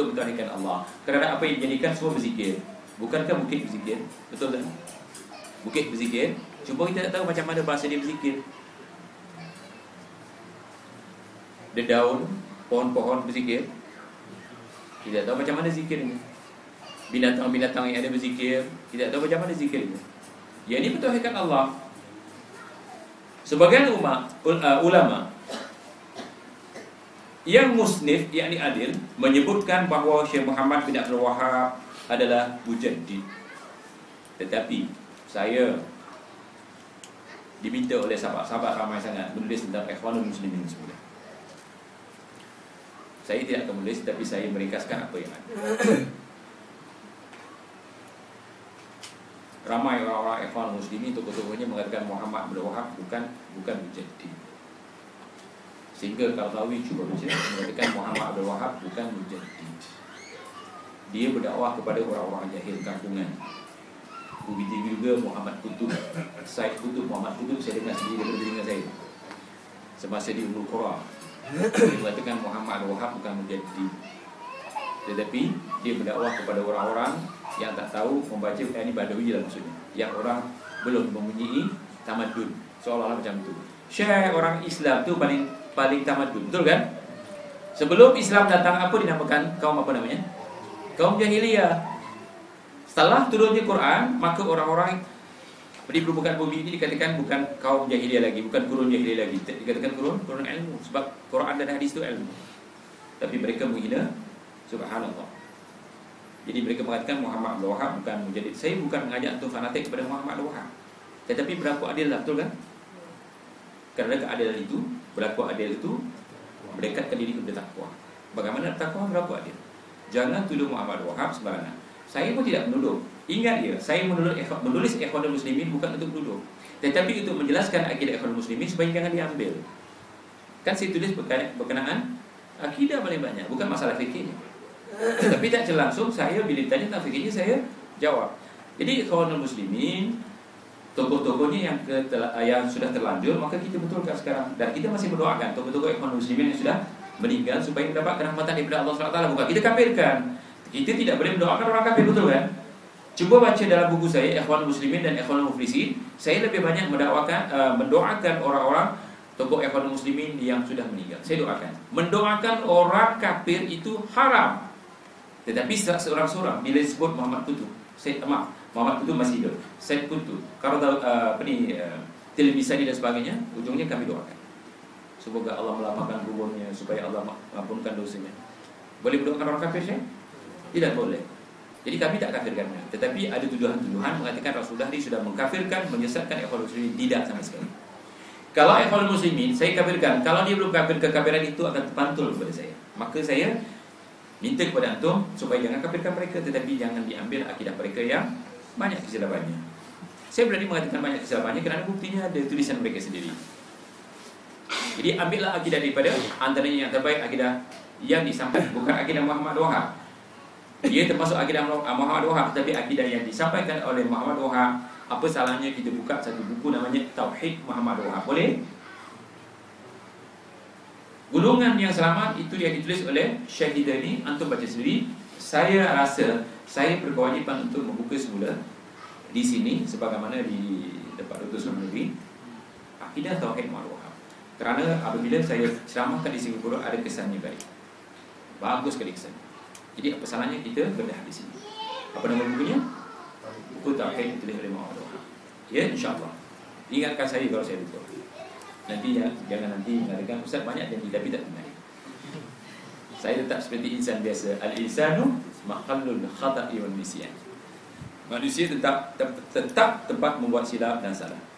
untuk mentauhidkan Allah. Kerana apa yang dijadikan semua berzikir. Bukankah bukit berzikir? Betul tak? Bukit berzikir. Cuba kita tak tahu macam mana bahasa dia berzikir. Dedaun, pohon-pohon berzikir. Kita tahu macam mana zikir ini. Binatang-binatang yang ada berzikir, kita tahu macam mana zikir ini. Yang ini bertauhidkan Allah. Sebagian ulama, uh, ulama yang musnif yakni adil menyebutkan bahawa Syekh Muhammad bin Abdul Wahab adalah mujaddid. Tetapi saya diminta oleh sahabat-sahabat ramai sangat menulis tentang ikhwanul muslimin semula. Saya tidak akan menulis tapi saya meringkaskan apa yang ada. Ramai orang-orang ikhwan muslimin tokoh-tokohnya mengatakan Muhammad bin Wahab bukan bukan mujaddid. Sehingga tahu cuba mengatakan Muhammad bin Wahab bukan mujaddid. Dia berdakwah kepada orang-orang jahil kampungan. Begitu juga Muhammad Kutub. Said Kutub, Muhammad Kutub Saya dengar sendiri daripada telinga saya. Semasa di Umul Qura Mengatakan Muhammad Wahab bukan menjadi Tetapi Dia berdakwah kepada orang-orang Yang tak tahu membaca Ini Badawi lah maksudnya. Yang orang belum mempunyai Tamadun. Seolah-olah macam itu Syekh orang Islam tu paling paling tamadun Betul kan? Sebelum Islam datang Apa dinamakan kaum apa namanya? Kaum Jahiliyah Setelah turunnya Quran, maka orang-orang di permukaan bumi ini dikatakan bukan kaum jahiliyah lagi, bukan kurun jahiliyah lagi. Dikatakan kurun, kurun ilmu. Sebab Quran dan hadis itu ilmu. Tapi mereka menghina subhanallah. Jadi mereka mengatakan Muhammad Abdul Wahab bukan menjadi saya bukan mengajak untuk fanatik kepada Muhammad Abdul Wahab. Tetapi berlaku adil lah, betul kan? Kerana keadilan itu, berlaku adil itu mendekatkan diri kepada takwa. Bagaimana takwa berlaku adil? Jangan tuduh Muhammad Wahab sembarangan. Saya pun tidak menuduh. Ingat ya, saya menulis menulis Ikhwanul Muslimin bukan untuk menuduh. Tetapi untuk menjelaskan akidah Ikhwanul Muslimin supaya jangan diambil. Kan saya tulis berkenaan akidah paling banyak, bukan masalah fikirnya. Tapi tak langsung saya bila ditanya tentang fikirnya saya jawab. Jadi Ikhwanul Muslimin tokoh-tokohnya yang ke, yang sudah terlanjur maka kita betulkan sekarang dan kita masih mendoakan tokoh-tokoh Ikhwanul Muslimin yang sudah meninggal supaya mendapat rahmatan daripada Allah SWT bukan kita kafirkan kita tidak boleh mendoakan orang kafir betul kan? Cuba baca dalam buku saya Ikhwan Muslimin dan Ikhwan Muflisin, saya lebih banyak mendakwakan uh, mendoakan orang-orang tokoh Ikhwan Muslimin yang sudah meninggal. Saya doakan. Mendoakan orang kafir itu haram. Tetapi seorang-seorang bila disebut Muhammad Kutub, saya maaf, Muhammad Kutub masih hidup. Saya Kutub. Kalau uh, apa ni uh, televisi dan sebagainya, ujungnya kami doakan. Semoga Allah melapangkan kuburnya supaya Allah mengampunkan dosanya. Boleh mendoakan orang kafir saya? Tidak boleh. Jadi kami tak kafirkannya. Tetapi ada tuduhan-tuduhan mengatakan Rasulullah ini sudah mengkafirkan, menyesatkan ikhwan muslimin. Tidak sama sekali. Kalau ikhwan muslimin, saya kafirkan. Kalau dia belum kafir, kekafiran itu akan terpantul kepada saya. Maka saya minta kepada antum supaya jangan kafirkan mereka. Tetapi jangan diambil akidah mereka yang banyak kesilapannya. Saya berani mengatakan banyak kesilapannya kerana buktinya ada tulisan mereka sendiri. Jadi ambillah akidah daripada antaranya yang terbaik akidah yang disampaikan bukan akidah Muhammad Wahab dia termasuk akidah Muhammad Wahab Tapi akidah yang disampaikan oleh Muhammad Wahab Apa salahnya kita buka satu buku namanya Tauhid Muhammad Wahab Boleh? Gulungan yang selamat itu yang ditulis oleh Syahidani Antum baca sendiri Saya rasa saya berkewajipan untuk membuka semula Di sini sebagaimana di tempat. Sunan Negeri Akidah Tauhid Wahab Kerana apabila saya ceramahkan di Singapura Ada kesannya baik Bagus sekali kesannya jadi apa salahnya kita bedah di sini? Apa nama bukunya? Buku Tauhid ditulis oleh Wahab. Ya, insyaAllah. Ingatkan saya kalau saya lupa. Nanti ya, jangan nanti mengatakan Ustaz banyak janji tapi tak benar. Saya tetap seperti insan biasa. Al-insanu maqallul khata'i wal nisyan. Manusia tetap tetap tempat membuat silap dan salah.